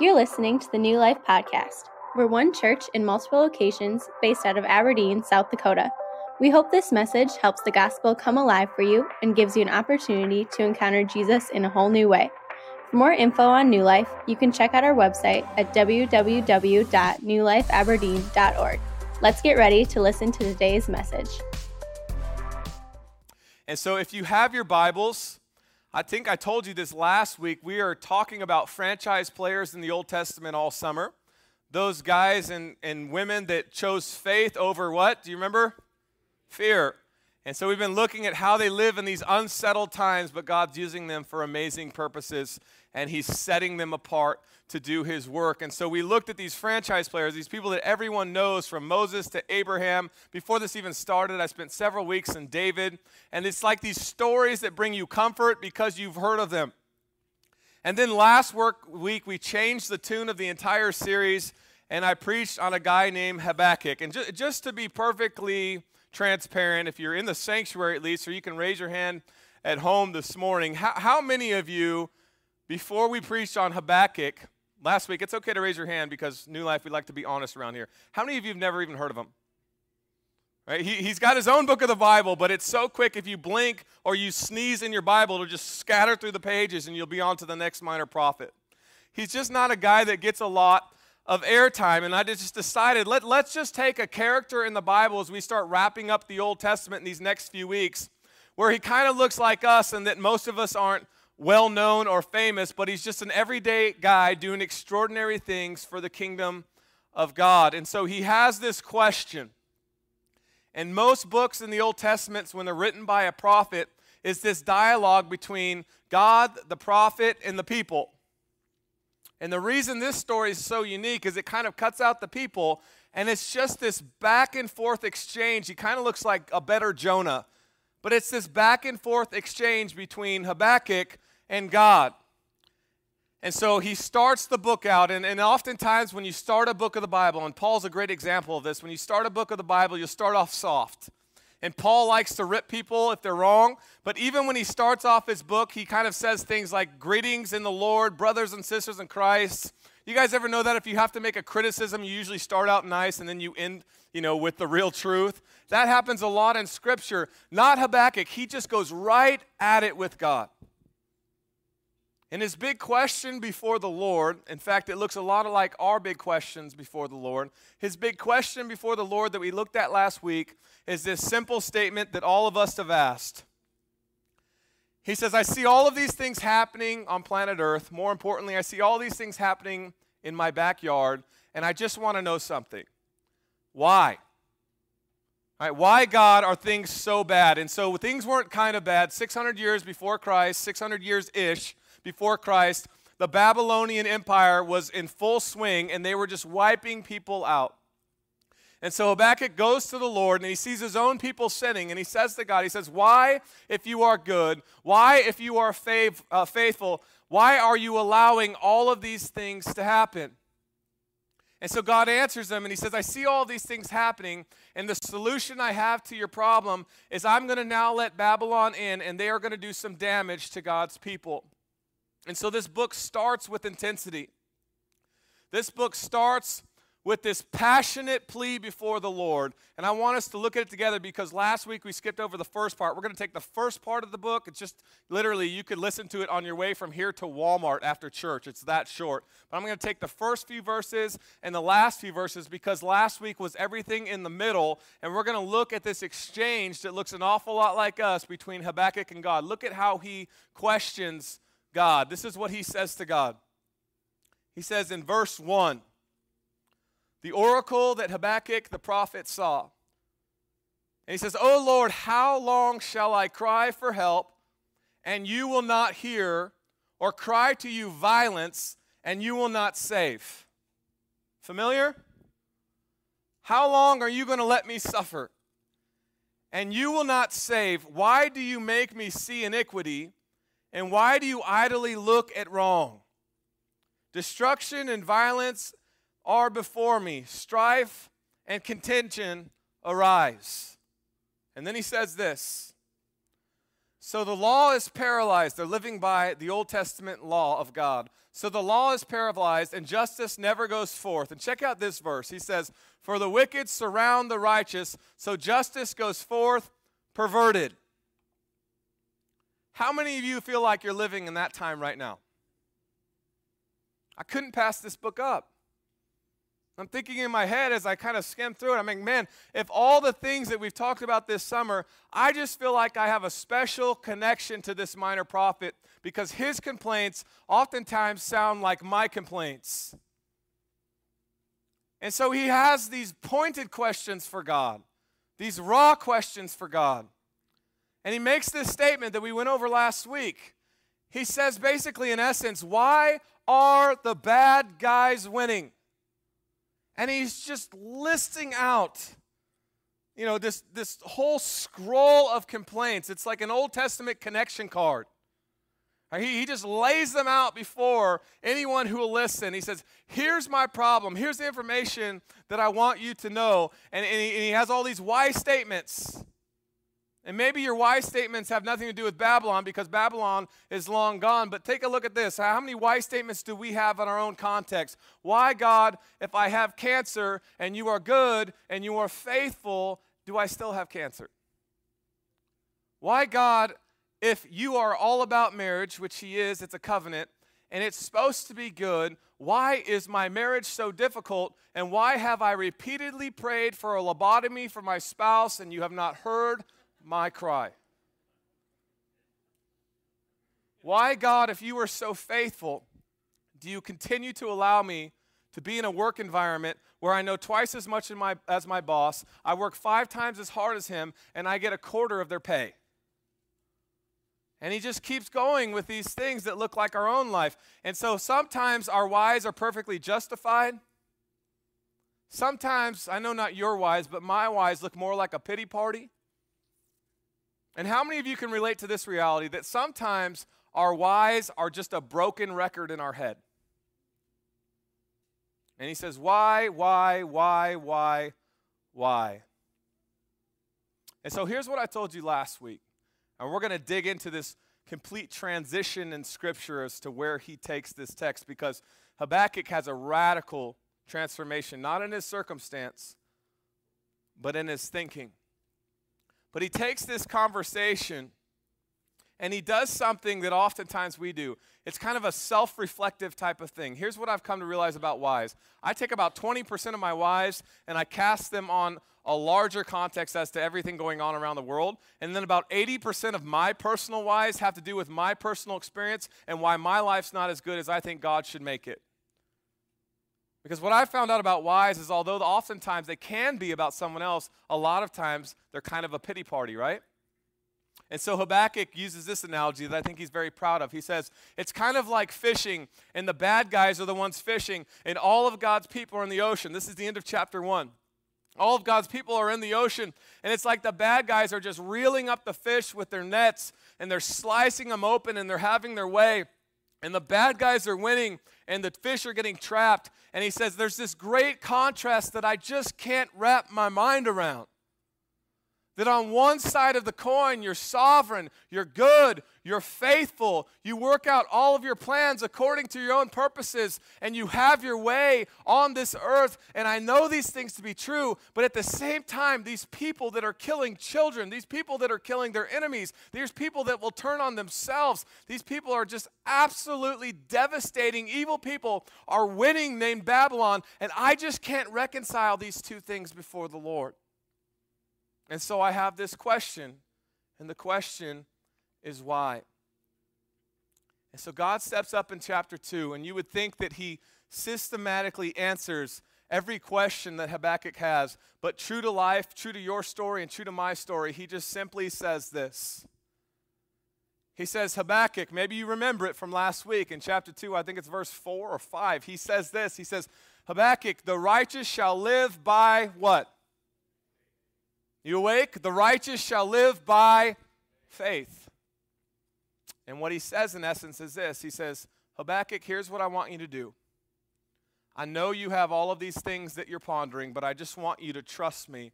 You're listening to the New Life Podcast. We're one church in multiple locations based out of Aberdeen, South Dakota. We hope this message helps the gospel come alive for you and gives you an opportunity to encounter Jesus in a whole new way. For more info on New Life, you can check out our website at www.newlifeaberdeen.org. Let's get ready to listen to today's message. And so, if you have your Bibles, I think I told you this last week. We are talking about franchise players in the Old Testament all summer. Those guys and, and women that chose faith over what? Do you remember? Fear. And so we've been looking at how they live in these unsettled times, but God's using them for amazing purposes, and He's setting them apart to do His work. And so we looked at these franchise players, these people that everyone knows from Moses to Abraham. Before this even started, I spent several weeks in David, and it's like these stories that bring you comfort because you've heard of them. And then last work week, we changed the tune of the entire series, and I preached on a guy named Habakkuk. And ju- just to be perfectly transparent, if you're in the sanctuary at least, or you can raise your hand at home this morning, how, how many of you, before we preached on Habakkuk last week, it's okay to raise your hand because New Life, we like to be honest around here. How many of you have never even heard of him? Right? He, he's got his own book of the Bible, but it's so quick if you blink or you sneeze in your Bible, it'll just scatter through the pages and you'll be on to the next minor prophet. He's just not a guy that gets a lot of airtime. And I just decided let, let's just take a character in the Bible as we start wrapping up the Old Testament in these next few weeks, where he kind of looks like us and that most of us aren't well known or famous, but he's just an everyday guy doing extraordinary things for the kingdom of God. And so he has this question. And most books in the Old Testament, when they're written by a prophet, is this dialogue between God, the prophet, and the people. And the reason this story is so unique is it kind of cuts out the people, and it's just this back and forth exchange. He kind of looks like a better Jonah, but it's this back and forth exchange between Habakkuk and God. And so he starts the book out, and, and oftentimes when you start a book of the Bible, and Paul's a great example of this, when you start a book of the Bible, you'll start off soft. And Paul likes to rip people if they're wrong. But even when he starts off his book, he kind of says things like, Greetings in the Lord, brothers and sisters in Christ. You guys ever know that if you have to make a criticism, you usually start out nice and then you end, you know, with the real truth? That happens a lot in Scripture. Not Habakkuk. He just goes right at it with God. And his big question before the Lord, in fact, it looks a lot like our big questions before the Lord. His big question before the Lord that we looked at last week is this simple statement that all of us have asked. He says, I see all of these things happening on planet Earth. More importantly, I see all these things happening in my backyard, and I just want to know something. Why? All right, why, God, are things so bad? And so things weren't kind of bad. 600 years before Christ, 600 years ish, before Christ, the Babylonian Empire was in full swing and they were just wiping people out. And so Habakkuk goes to the Lord and he sees his own people sinning and he says to God, He says, Why, if you are good, why, if you are fav- uh, faithful, why are you allowing all of these things to happen? And so God answers them and he says, I see all these things happening, and the solution I have to your problem is I'm going to now let Babylon in, and they are going to do some damage to God's people. And so this book starts with intensity. This book starts with this passionate plea before the Lord. And I want us to look at it together because last week we skipped over the first part. We're going to take the first part of the book. It's just literally, you could listen to it on your way from here to Walmart after church. It's that short. But I'm going to take the first few verses and the last few verses because last week was everything in the middle. And we're going to look at this exchange that looks an awful lot like us between Habakkuk and God. Look at how he questions God. This is what he says to God. He says in verse 1 the oracle that Habakkuk the prophet saw. And he says, Oh Lord, how long shall I cry for help, and you will not hear, or cry to you violence, and you will not save? Familiar? How long are you going to let me suffer? And you will not save. Why do you make me see iniquity? And why do you idly look at wrong? Destruction and violence are before me, strife and contention arise. And then he says this So the law is paralyzed. They're living by the Old Testament law of God. So the law is paralyzed and justice never goes forth. And check out this verse. He says, For the wicked surround the righteous, so justice goes forth perverted. How many of you feel like you're living in that time right now? I couldn't pass this book up. I'm thinking in my head as I kind of skim through it, I'm like, man, if all the things that we've talked about this summer, I just feel like I have a special connection to this minor prophet because his complaints oftentimes sound like my complaints. And so he has these pointed questions for God, these raw questions for God. And he makes this statement that we went over last week. He says basically, in essence, why are the bad guys winning? And he's just listing out, you know, this, this whole scroll of complaints. It's like an Old Testament connection card. He, he just lays them out before anyone who will listen. He says, Here's my problem. Here's the information that I want you to know. And, and, he, and he has all these why statements. And maybe your why statements have nothing to do with Babylon because Babylon is long gone. But take a look at this. How many why statements do we have in our own context? Why, God, if I have cancer and you are good and you are faithful, do I still have cancer? Why, God, if you are all about marriage, which He is, it's a covenant, and it's supposed to be good, why is my marriage so difficult? And why have I repeatedly prayed for a lobotomy for my spouse and you have not heard my cry. Why, God, if you are so faithful, do you continue to allow me to be in a work environment where I know twice as much my, as my boss, I work five times as hard as him, and I get a quarter of their pay? And he just keeps going with these things that look like our own life. And so sometimes our whys are perfectly justified. Sometimes, I know not your whys, but my whys look more like a pity party. And how many of you can relate to this reality that sometimes our whys are just a broken record in our head? And he says, Why, why, why, why, why? And so here's what I told you last week. And we're going to dig into this complete transition in Scripture as to where he takes this text because Habakkuk has a radical transformation, not in his circumstance, but in his thinking. But he takes this conversation and he does something that oftentimes we do. It's kind of a self reflective type of thing. Here's what I've come to realize about whys I take about 20% of my whys and I cast them on a larger context as to everything going on around the world. And then about 80% of my personal whys have to do with my personal experience and why my life's not as good as I think God should make it. Because what I found out about whys is although oftentimes they can be about someone else, a lot of times they're kind of a pity party, right? And so Habakkuk uses this analogy that I think he's very proud of. He says, It's kind of like fishing, and the bad guys are the ones fishing, and all of God's people are in the ocean. This is the end of chapter one. All of God's people are in the ocean, and it's like the bad guys are just reeling up the fish with their nets, and they're slicing them open, and they're having their way and the bad guys are winning and the fish are getting trapped. And he says, There's this great contrast that I just can't wrap my mind around. That on one side of the coin, you're sovereign, you're good, you're faithful, you work out all of your plans according to your own purposes, and you have your way on this earth. And I know these things to be true, but at the same time, these people that are killing children, these people that are killing their enemies, these people that will turn on themselves, these people are just absolutely devastating. Evil people are winning, named Babylon, and I just can't reconcile these two things before the Lord. And so I have this question, and the question is why? And so God steps up in chapter 2, and you would think that he systematically answers every question that Habakkuk has, but true to life, true to your story, and true to my story, he just simply says this. He says, Habakkuk, maybe you remember it from last week in chapter 2, I think it's verse 4 or 5. He says this He says, Habakkuk, the righteous shall live by what? You awake? The righteous shall live by faith. And what he says, in essence, is this He says, Habakkuk, here's what I want you to do. I know you have all of these things that you're pondering, but I just want you to trust me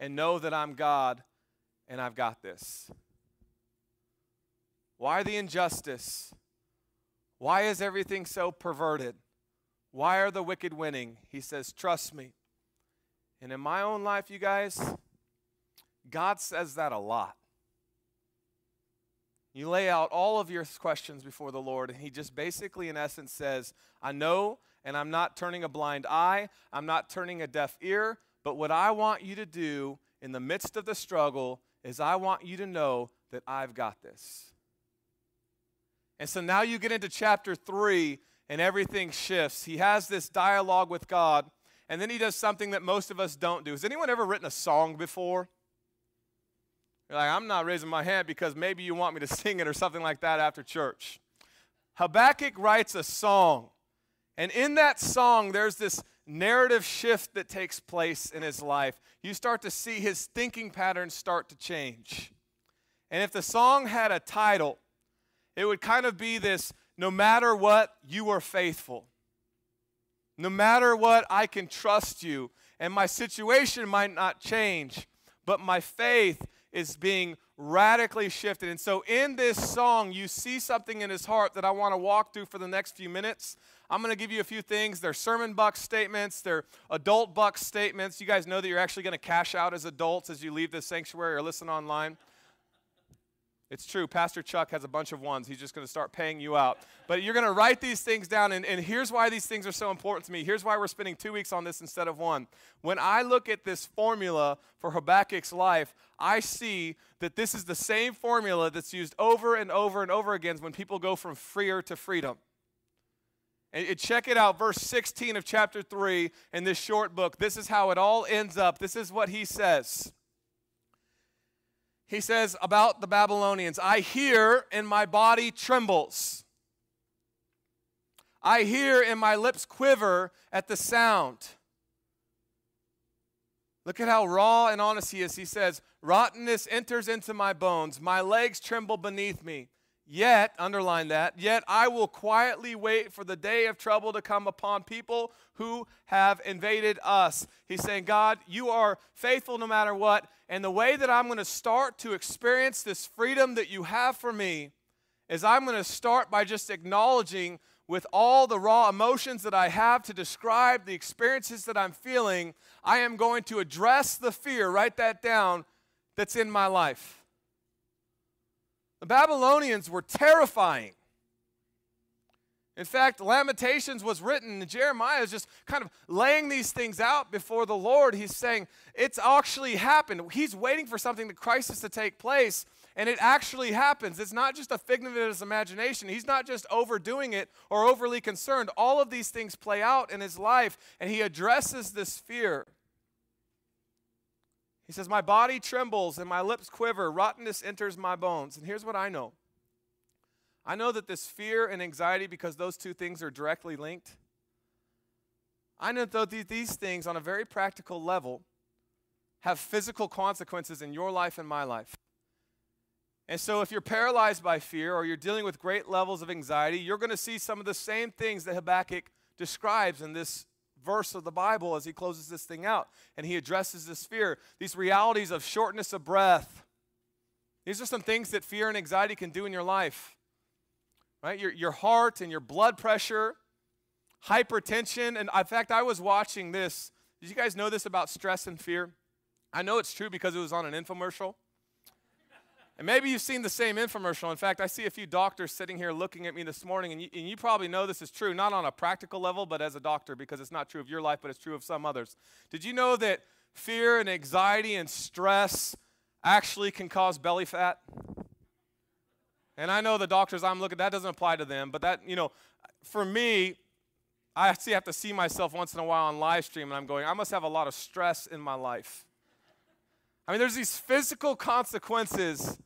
and know that I'm God and I've got this. Why the injustice? Why is everything so perverted? Why are the wicked winning? He says, Trust me. And in my own life, you guys, God says that a lot. You lay out all of your questions before the Lord, and He just basically, in essence, says, I know, and I'm not turning a blind eye, I'm not turning a deaf ear, but what I want you to do in the midst of the struggle is I want you to know that I've got this. And so now you get into chapter 3, and everything shifts. He has this dialogue with God, and then he does something that most of us don't do. Has anyone ever written a song before? You're like, I'm not raising my hand because maybe you want me to sing it or something like that after church. Habakkuk writes a song. And in that song, there's this narrative shift that takes place in his life. You start to see his thinking patterns start to change. And if the song had a title, it would kind of be this no matter what, you are faithful. No matter what, I can trust you. And my situation might not change, but my faith is being radically shifted. And so in this song, you see something in his heart that I want to walk through for the next few minutes. I'm going to give you a few things. They're sermon buck statements, they're adult buck statements. You guys know that you're actually going to cash out as adults as you leave this sanctuary or listen online. It's true. Pastor Chuck has a bunch of ones. He's just going to start paying you out. But you're going to write these things down. And, and here's why these things are so important to me. Here's why we're spending two weeks on this instead of one. When I look at this formula for Habakkuk's life, I see that this is the same formula that's used over and over and over again when people go from freer to freedom. And check it out, verse 16 of chapter 3 in this short book. This is how it all ends up. This is what he says he says about the Babylonians I hear and my body trembles. I hear and my lips quiver at the sound. Look at how raw and honest he is. He says, Rottenness enters into my bones, my legs tremble beneath me. Yet, underline that, yet I will quietly wait for the day of trouble to come upon people who have invaded us. He's saying, God, you are faithful no matter what. And the way that I'm going to start to experience this freedom that you have for me is I'm going to start by just acknowledging with all the raw emotions that I have to describe the experiences that I'm feeling, I am going to address the fear, write that down, that's in my life. The Babylonians were terrifying. In fact, Lamentations was written, and Jeremiah is just kind of laying these things out before the Lord. He's saying, It's actually happened. He's waiting for something, the crisis to take place, and it actually happens. It's not just a figment of his imagination. He's not just overdoing it or overly concerned. All of these things play out in his life, and he addresses this fear. He says, My body trembles and my lips quiver, rottenness enters my bones. And here's what I know I know that this fear and anxiety, because those two things are directly linked, I know that these things, on a very practical level, have physical consequences in your life and my life. And so, if you're paralyzed by fear or you're dealing with great levels of anxiety, you're going to see some of the same things that Habakkuk describes in this verse of the Bible as he closes this thing out. And he addresses this fear, these realities of shortness of breath. These are some things that fear and anxiety can do in your life. Right? Your, your heart and your blood pressure, hypertension. And in fact, I was watching this. Did you guys know this about stress and fear? I know it's true because it was on an infomercial. And maybe you've seen the same infomercial. In fact, I see a few doctors sitting here looking at me this morning, and you, and you, probably know this is true, not on a practical level, but as a doctor, because it's not true of your life, but it's true of some others. Did you know that fear and anxiety and stress actually can cause belly fat? And I know the doctors I'm looking, that doesn't apply to them, but that, you know, for me, I actually have to see myself once in a while on live stream, and I'm going, I must have a lot of stress in my life. I mean, there's these physical consequences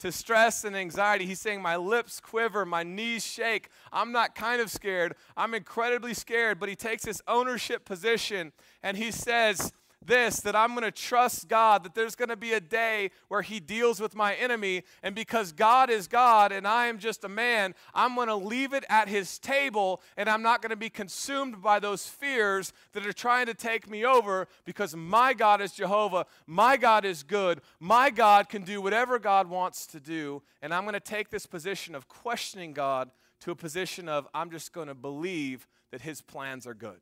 to stress and anxiety. He's saying, My lips quiver, my knees shake. I'm not kind of scared, I'm incredibly scared. But he takes this ownership position and he says, this that I'm going to trust God, that there's going to be a day where He deals with my enemy. And because God is God and I am just a man, I'm going to leave it at His table and I'm not going to be consumed by those fears that are trying to take me over because my God is Jehovah. My God is good. My God can do whatever God wants to do. And I'm going to take this position of questioning God to a position of I'm just going to believe that His plans are good.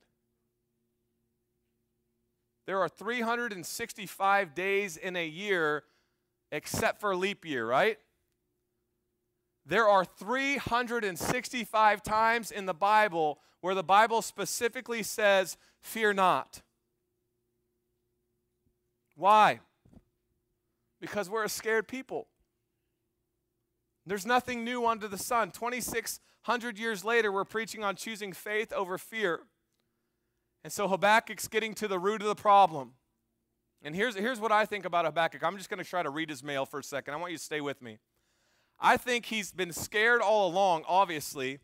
There are 365 days in a year except for leap year, right? There are 365 times in the Bible where the Bible specifically says, Fear not. Why? Because we're a scared people. There's nothing new under the sun. 2,600 years later, we're preaching on choosing faith over fear. And so Habakkuk's getting to the root of the problem. And here's, here's what I think about Habakkuk. I'm just going to try to read his mail for a second. I want you to stay with me. I think he's been scared all along, obviously.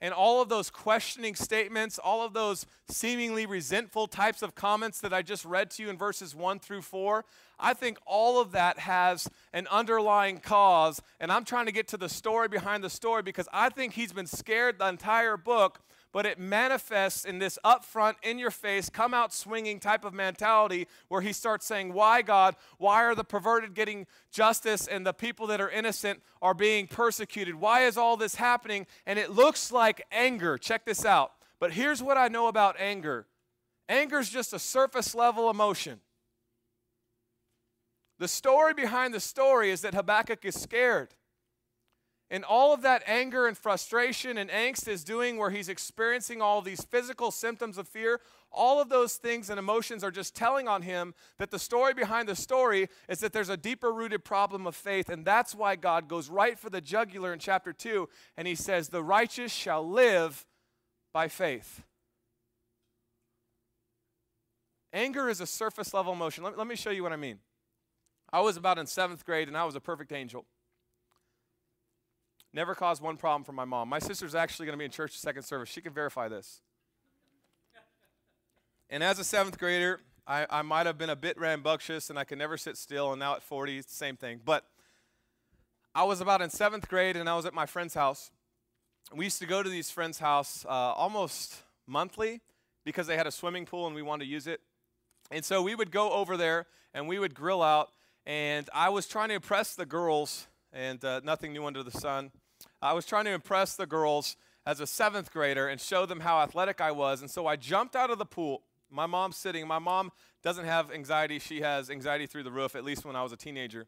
And all of those questioning statements, all of those seemingly resentful types of comments that I just read to you in verses 1 through 4, I think all of that has an underlying cause. And I'm trying to get to the story behind the story because I think he's been scared the entire book but it manifests in this upfront, in your face, come out swinging type of mentality where he starts saying, Why, God? Why are the perverted getting justice and the people that are innocent are being persecuted? Why is all this happening? And it looks like anger. Check this out. But here's what I know about anger anger is just a surface level emotion. The story behind the story is that Habakkuk is scared. And all of that anger and frustration and angst is doing where he's experiencing all these physical symptoms of fear. All of those things and emotions are just telling on him that the story behind the story is that there's a deeper rooted problem of faith. And that's why God goes right for the jugular in chapter 2 and he says, The righteous shall live by faith. Anger is a surface level emotion. Let, let me show you what I mean. I was about in seventh grade and I was a perfect angel. Never caused one problem for my mom. My sister's actually going to be in church the second service. She can verify this. And as a seventh grader, I, I might have been a bit rambunctious and I could never sit still. And now at 40, it's the same thing. But I was about in seventh grade and I was at my friend's house. We used to go to these friends' house uh, almost monthly because they had a swimming pool and we wanted to use it. And so we would go over there and we would grill out. And I was trying to impress the girls, and uh, nothing new under the sun. I was trying to impress the girls as a seventh grader and show them how athletic I was. And so I jumped out of the pool. My mom's sitting. My mom doesn't have anxiety. She has anxiety through the roof, at least when I was a teenager.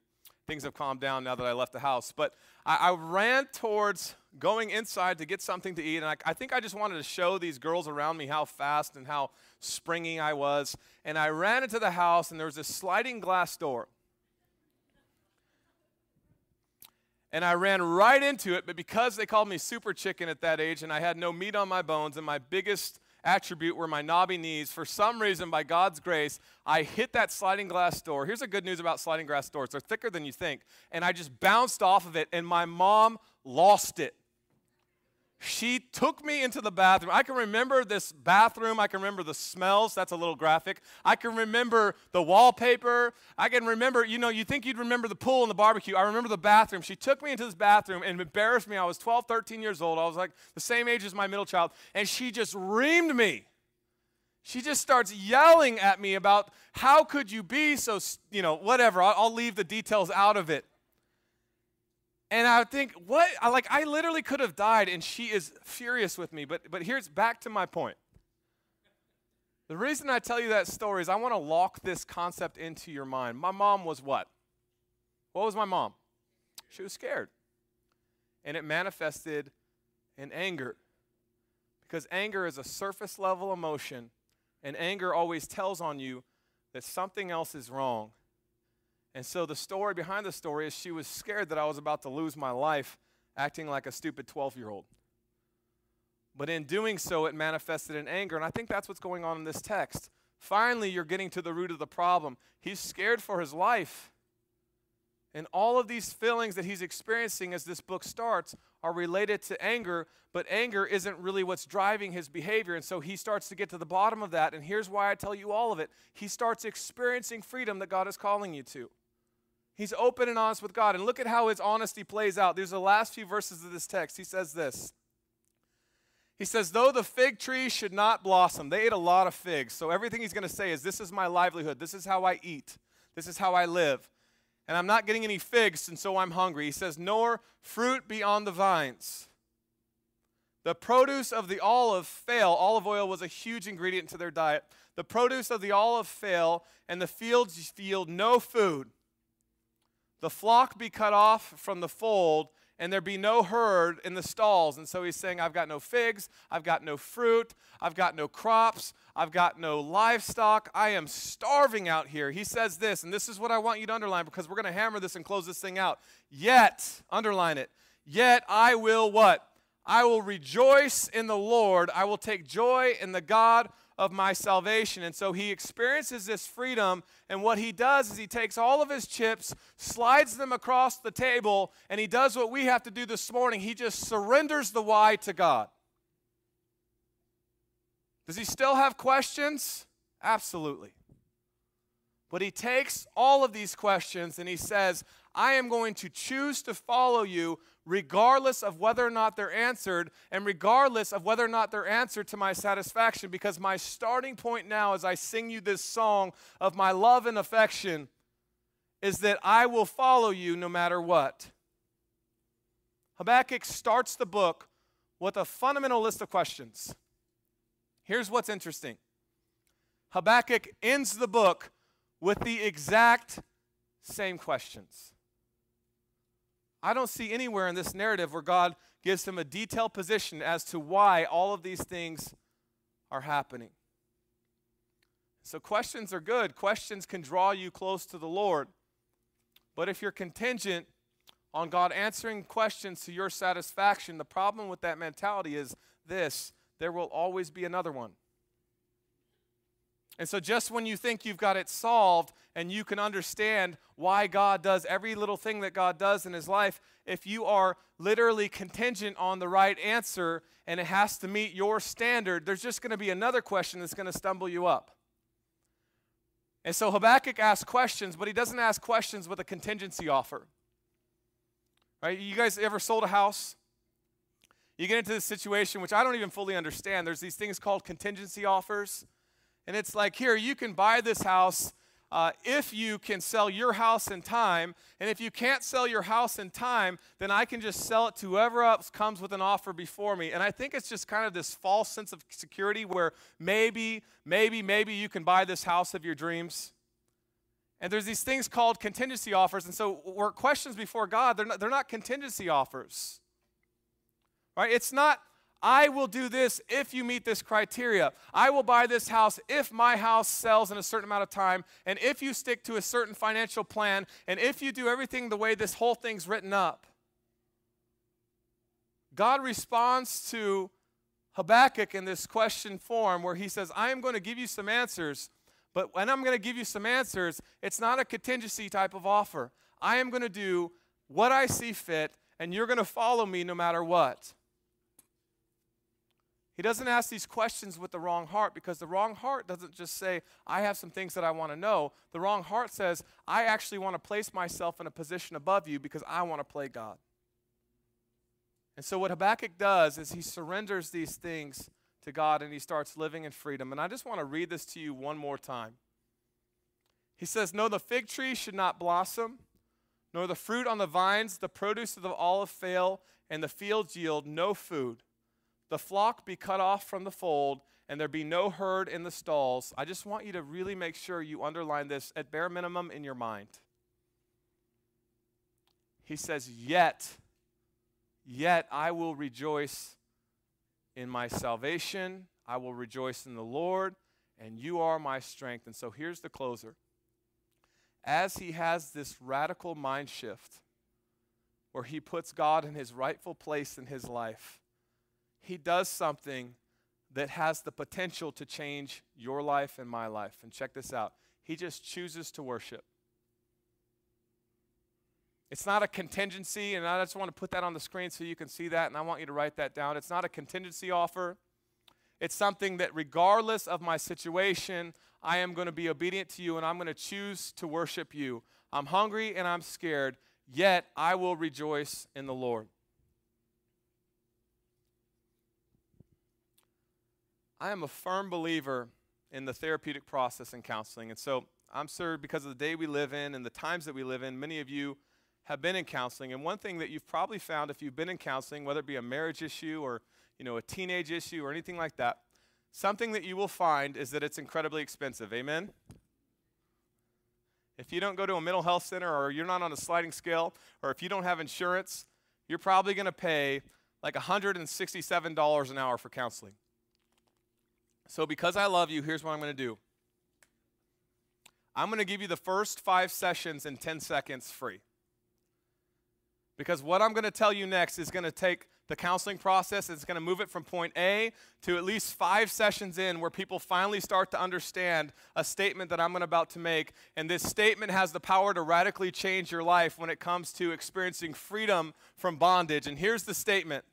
Things have calmed down now that I left the house. But I, I ran towards going inside to get something to eat. And I, I think I just wanted to show these girls around me how fast and how springy I was. And I ran into the house, and there was this sliding glass door. And I ran right into it. But because they called me super chicken at that age and I had no meat on my bones, and my biggest attribute were my knobby knees, for some reason, by God's grace, I hit that sliding glass door. Here's the good news about sliding glass doors they're thicker than you think. And I just bounced off of it, and my mom lost it she took me into the bathroom. I can remember this bathroom. I can remember the smells. That's a little graphic. I can remember the wallpaper. I can remember, you know, you think you'd remember the pool and the barbecue. I remember the bathroom. She took me into this bathroom and embarrassed me. I was 12, 13 years old. I was like the same age as my middle child. And she just reamed me. She just starts yelling at me about how could you be so, you know, whatever. I'll, I'll leave the details out of it. And I think, what? I, like, I literally could have died, and she is furious with me. But, but here's back to my point. The reason I tell you that story is I want to lock this concept into your mind. My mom was what? What was my mom? She was scared. And it manifested in anger. Because anger is a surface level emotion, and anger always tells on you that something else is wrong. And so the story behind the story is she was scared that I was about to lose my life acting like a stupid 12 year old. But in doing so, it manifested in anger. And I think that's what's going on in this text. Finally, you're getting to the root of the problem. He's scared for his life. And all of these feelings that he's experiencing as this book starts are related to anger, but anger isn't really what's driving his behavior. And so he starts to get to the bottom of that. And here's why I tell you all of it he starts experiencing freedom that God is calling you to. He's open and honest with God. And look at how his honesty plays out. These are the last few verses of this text. He says this He says, Though the fig tree should not blossom, they ate a lot of figs. So everything he's going to say is, This is my livelihood. This is how I eat. This is how I live and I'm not getting any figs, and so I'm hungry. He says, Nor fruit beyond the vines. The produce of the olive fail. Olive oil was a huge ingredient to their diet. The produce of the olive fail, and the fields yield no food. The flock be cut off from the fold, and there be no herd in the stalls. And so he's saying, I've got no figs, I've got no fruit, I've got no crops, I've got no livestock, I am starving out here. He says this, and this is what I want you to underline because we're going to hammer this and close this thing out. Yet, underline it, yet I will what? I will rejoice in the Lord. I will take joy in the God of my salvation. And so he experiences this freedom. And what he does is he takes all of his chips, slides them across the table, and he does what we have to do this morning. He just surrenders the why to God. Does he still have questions? Absolutely. But he takes all of these questions and he says, I am going to choose to follow you regardless of whether or not they're answered, and regardless of whether or not they're answered to my satisfaction, because my starting point now, as I sing you this song of my love and affection, is that I will follow you no matter what. Habakkuk starts the book with a fundamental list of questions. Here's what's interesting Habakkuk ends the book with the exact same questions. I don't see anywhere in this narrative where God gives him a detailed position as to why all of these things are happening. So, questions are good. Questions can draw you close to the Lord. But if you're contingent on God answering questions to your satisfaction, the problem with that mentality is this there will always be another one. And so, just when you think you've got it solved and you can understand why God does every little thing that God does in his life, if you are literally contingent on the right answer and it has to meet your standard, there's just going to be another question that's going to stumble you up. And so Habakkuk asks questions, but he doesn't ask questions with a contingency offer. Right? You guys ever sold a house? You get into this situation, which I don't even fully understand. There's these things called contingency offers and it's like, here, you can buy this house uh, if you can sell your house in time. And if you can't sell your house in time, then I can just sell it to whoever else comes with an offer before me. And I think it's just kind of this false sense of security where maybe, maybe, maybe you can buy this house of your dreams. And there's these things called contingency offers. And so, we're questions before God, they're not, they're not contingency offers. Right? It's not I will do this if you meet this criteria. I will buy this house if my house sells in a certain amount of time, and if you stick to a certain financial plan, and if you do everything the way this whole thing's written up. God responds to Habakkuk in this question form where he says, I am going to give you some answers, but when I'm going to give you some answers, it's not a contingency type of offer. I am going to do what I see fit, and you're going to follow me no matter what. He doesn't ask these questions with the wrong heart because the wrong heart doesn't just say, I have some things that I want to know. The wrong heart says, I actually want to place myself in a position above you because I want to play God. And so, what Habakkuk does is he surrenders these things to God and he starts living in freedom. And I just want to read this to you one more time. He says, No, the fig tree should not blossom, nor the fruit on the vines, the produce of the olive fail, and the fields yield no food the flock be cut off from the fold, and there be no herd in the stalls. I just want you to really make sure you underline this at bare minimum in your mind. He says, Yet, yet I will rejoice in my salvation. I will rejoice in the Lord, and you are my strength. And so here's the closer. As he has this radical mind shift, where he puts God in his rightful place in his life, he does something that has the potential to change your life and my life. And check this out He just chooses to worship. It's not a contingency, and I just want to put that on the screen so you can see that, and I want you to write that down. It's not a contingency offer. It's something that, regardless of my situation, I am going to be obedient to you and I'm going to choose to worship you. I'm hungry and I'm scared, yet I will rejoice in the Lord. I am a firm believer in the therapeutic process in counseling. And so I'm sure because of the day we live in and the times that we live in, many of you have been in counseling. And one thing that you've probably found if you've been in counseling, whether it be a marriage issue or you know, a teenage issue or anything like that, something that you will find is that it's incredibly expensive. Amen? If you don't go to a mental health center or you're not on a sliding scale or if you don't have insurance, you're probably going to pay like $167 an hour for counseling. So, because I love you, here's what I'm going to do I'm going to give you the first five sessions in 10 seconds free. Because what I'm going to tell you next is going to take the counseling process. It's going to move it from point A to at least five sessions in where people finally start to understand a statement that I'm about to make. And this statement has the power to radically change your life when it comes to experiencing freedom from bondage. And here's the statement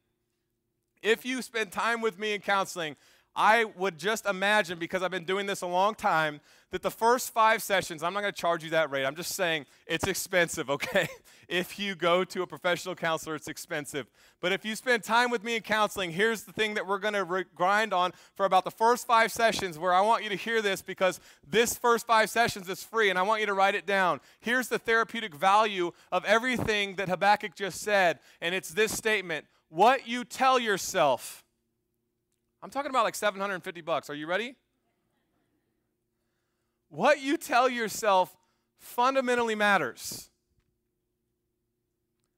If you spend time with me in counseling, I would just imagine, because I've been doing this a long time, that the first five sessions, I'm not going to charge you that rate. I'm just saying it's expensive, okay? if you go to a professional counselor, it's expensive. But if you spend time with me in counseling, here's the thing that we're going to re- grind on for about the first five sessions where I want you to hear this because this first five sessions is free and I want you to write it down. Here's the therapeutic value of everything that Habakkuk just said, and it's this statement What you tell yourself I'm talking about like 750 bucks. Are you ready? What you tell yourself fundamentally matters.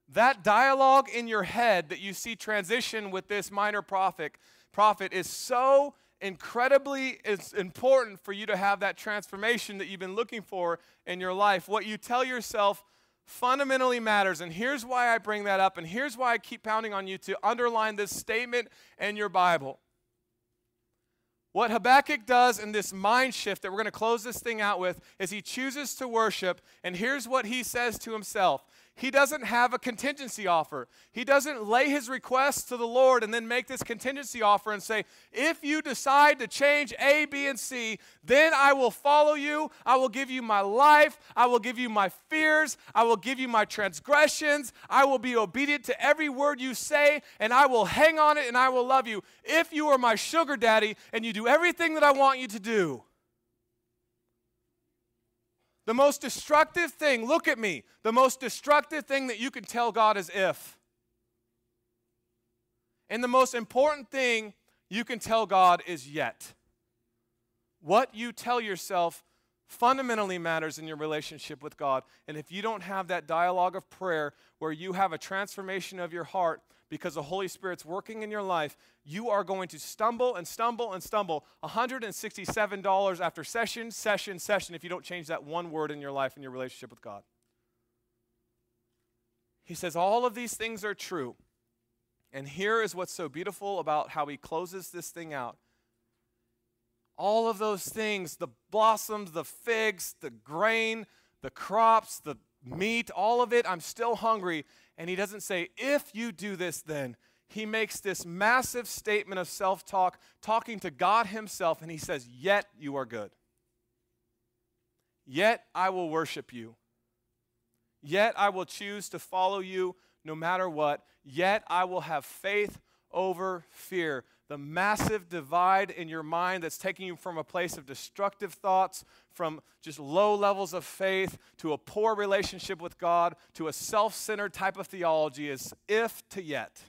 That dialogue in your head that you see transition with this minor prophet, prophet is so incredibly it's important for you to have that transformation that you've been looking for in your life. What you tell yourself fundamentally matters. And here's why I bring that up, and here's why I keep pounding on you to underline this statement in your Bible. What Habakkuk does in this mind shift that we're going to close this thing out with is he chooses to worship, and here's what he says to himself he doesn't have a contingency offer. He doesn't lay his request to the Lord and then make this contingency offer and say, if you decide to change A, B, and C, then I will follow you. I will give you my life. I will give you my fears. I will give you my transgressions. I will be obedient to every word you say, and I will hang on it and I will love you. If you are my sugar daddy and you do everything that I want you to do, the most destructive thing, look at me, the most destructive thing that you can tell God is if. And the most important thing you can tell God is yet. What you tell yourself fundamentally matters in your relationship with God. And if you don't have that dialogue of prayer where you have a transformation of your heart because the Holy Spirit's working in your life, you are going to stumble and stumble and stumble $167 after session, session, session if you don't change that one word in your life and your relationship with God. He says, All of these things are true. And here is what's so beautiful about how he closes this thing out. All of those things the blossoms, the figs, the grain, the crops, the meat, all of it, I'm still hungry. And he doesn't say, if you do this, then. He makes this massive statement of self talk, talking to God Himself, and he says, Yet you are good. Yet I will worship you. Yet I will choose to follow you no matter what. Yet I will have faith over fear the massive divide in your mind that's taking you from a place of destructive thoughts, from just low levels of faith, to a poor relationship with God, to a self centered type of theology is if to yet.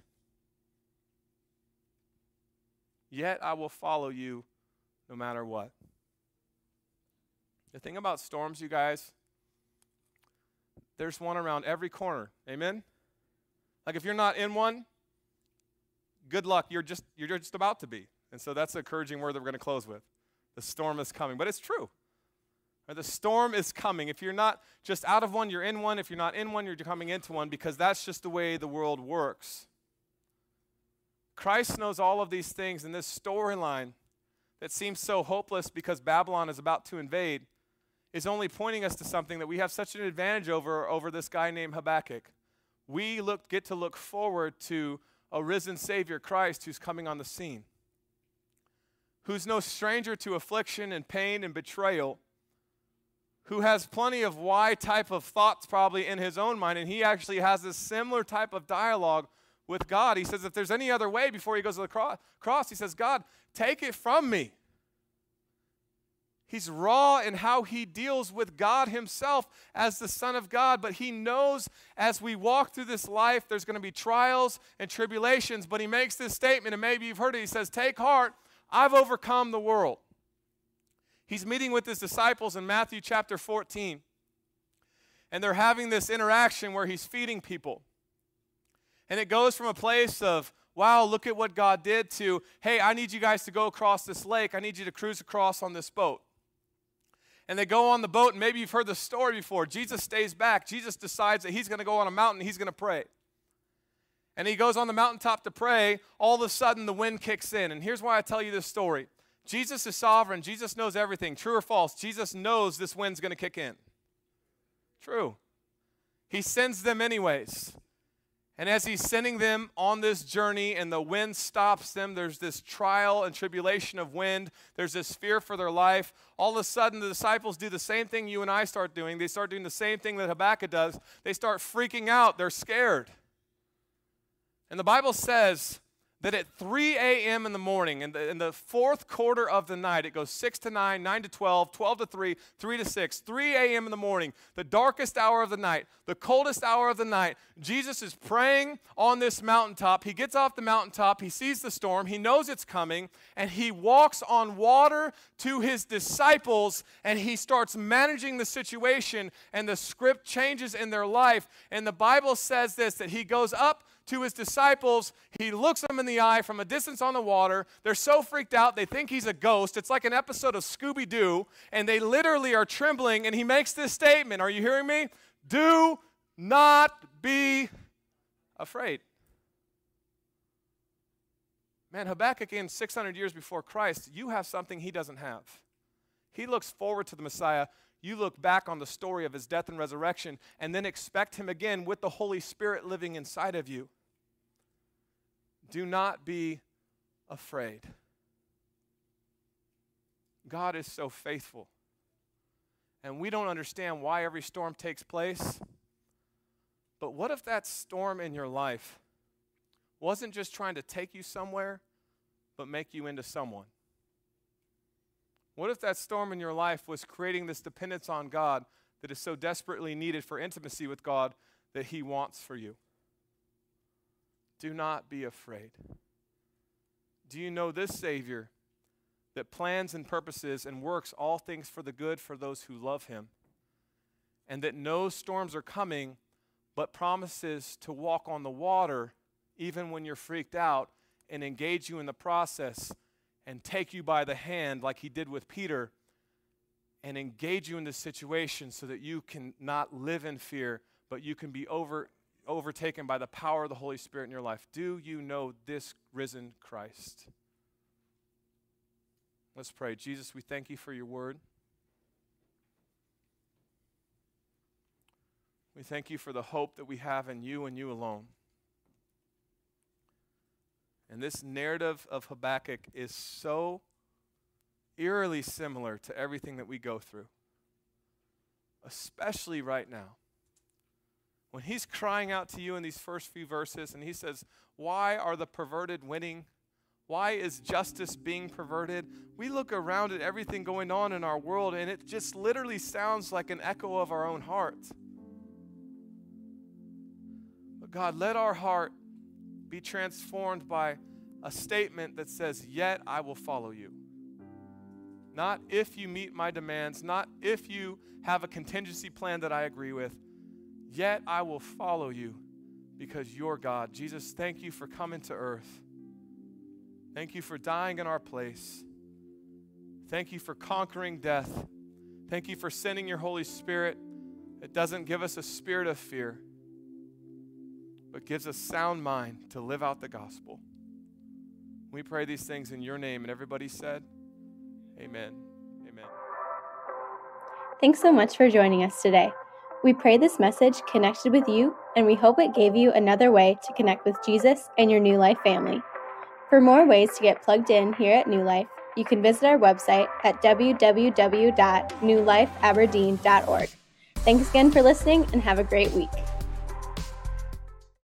Yet I will follow you no matter what. The thing about storms, you guys, there's one around every corner. Amen? Like if you're not in one, good luck. You're just, you're just about to be. And so that's the encouraging word that we're going to close with. The storm is coming. But it's true. The storm is coming. If you're not just out of one, you're in one. If you're not in one, you're coming into one because that's just the way the world works. Christ knows all of these things, and this storyline that seems so hopeless because Babylon is about to invade, is only pointing us to something that we have such an advantage over over this guy named Habakkuk. We look, get to look forward to a risen Savior Christ who's coming on the scene, who's no stranger to affliction and pain and betrayal, who has plenty of why type of thoughts probably in his own mind, and he actually has this similar type of dialogue with God. He says, if there's any other way before he goes to the cross, he says, God, take it from me. He's raw in how he deals with God himself as the Son of God, but he knows as we walk through this life, there's going to be trials and tribulations. But he makes this statement, and maybe you've heard it. He says, Take heart, I've overcome the world. He's meeting with his disciples in Matthew chapter 14, and they're having this interaction where he's feeding people. And it goes from a place of, wow, look at what God did, to, hey, I need you guys to go across this lake. I need you to cruise across on this boat and they go on the boat, and maybe you've heard the story before. Jesus stays back. Jesus decides that he's going to go on a mountain, he's going to pray. And he goes on the mountaintop to pray. All of a sudden, the wind kicks in. And here's why I tell you this story Jesus is sovereign, Jesus knows everything. True or false? Jesus knows this wind's going to kick in. True. He sends them anyways. And as he's sending them on this journey and the wind stops them, there's this trial and tribulation of wind, there's this fear for their life. All of a sudden, the disciples do the same thing you and I start doing. They start doing the same thing that Habakkuk does. They start freaking out, they're scared. And the Bible says that at 3 a.m. in the morning, in the, in the fourth quarter of the night, it goes 6 to 9, 9 to 12, 12 to 3, 3 to 6, 3 a.m. in the morning, the darkest hour of the night, the coldest hour of the night. Jesus is praying on this mountaintop. He gets off the mountaintop, he sees the storm, he knows it's coming, and he walks on water to his disciples and he starts managing the situation, and the script changes in their life. And the Bible says this that he goes up to his disciples. He looks them in the eye from a distance on the water. They're so freaked out, they think he's a ghost. It's like an episode of Scooby Doo, and they literally are trembling. And he makes this statement Are you hearing me? Do not be afraid. Man, Habakkuk in 600 years before Christ, you have something he doesn't have. He looks forward to the Messiah. You look back on the story of his death and resurrection and then expect him again with the Holy Spirit living inside of you. Do not be afraid. God is so faithful. And we don't understand why every storm takes place. But what if that storm in your life wasn't just trying to take you somewhere, but make you into someone? What if that storm in your life was creating this dependence on God that is so desperately needed for intimacy with God that He wants for you? Do not be afraid. Do you know this Savior that plans and purposes and works all things for the good for those who love Him? And that no storms are coming, but promises to walk on the water even when you're freaked out and engage you in the process and take you by the hand like He did with Peter and engage you in the situation so that you can not live in fear, but you can be over overtaken by the power of the Holy Spirit in your life. Do you know this risen Christ? Let's pray. Jesus, we thank you for your word. We thank you for the hope that we have in you and you alone. And this narrative of Habakkuk is so eerily similar to everything that we go through, especially right now when he's crying out to you in these first few verses and he says, Why are the perverted winning? Why is justice being perverted? We look around at everything going on in our world and it just literally sounds like an echo of our own heart. But God, let our heart be transformed by a statement that says, Yet I will follow you. Not if you meet my demands, not if you have a contingency plan that I agree with, Yet I will follow you because you're God. Jesus, thank you for coming to earth. Thank you for dying in our place. Thank you for conquering death. Thank you for sending your Holy Spirit. It doesn't give us a spirit of fear, but gives us sound mind to live out the gospel. We pray these things in your name. And everybody said, Amen. Amen. Thanks so much for joining us today. We pray this message connected with you, and we hope it gave you another way to connect with Jesus and your New Life family. For more ways to get plugged in here at New Life, you can visit our website at www.newlifeaberdeen.org. Thanks again for listening and have a great week.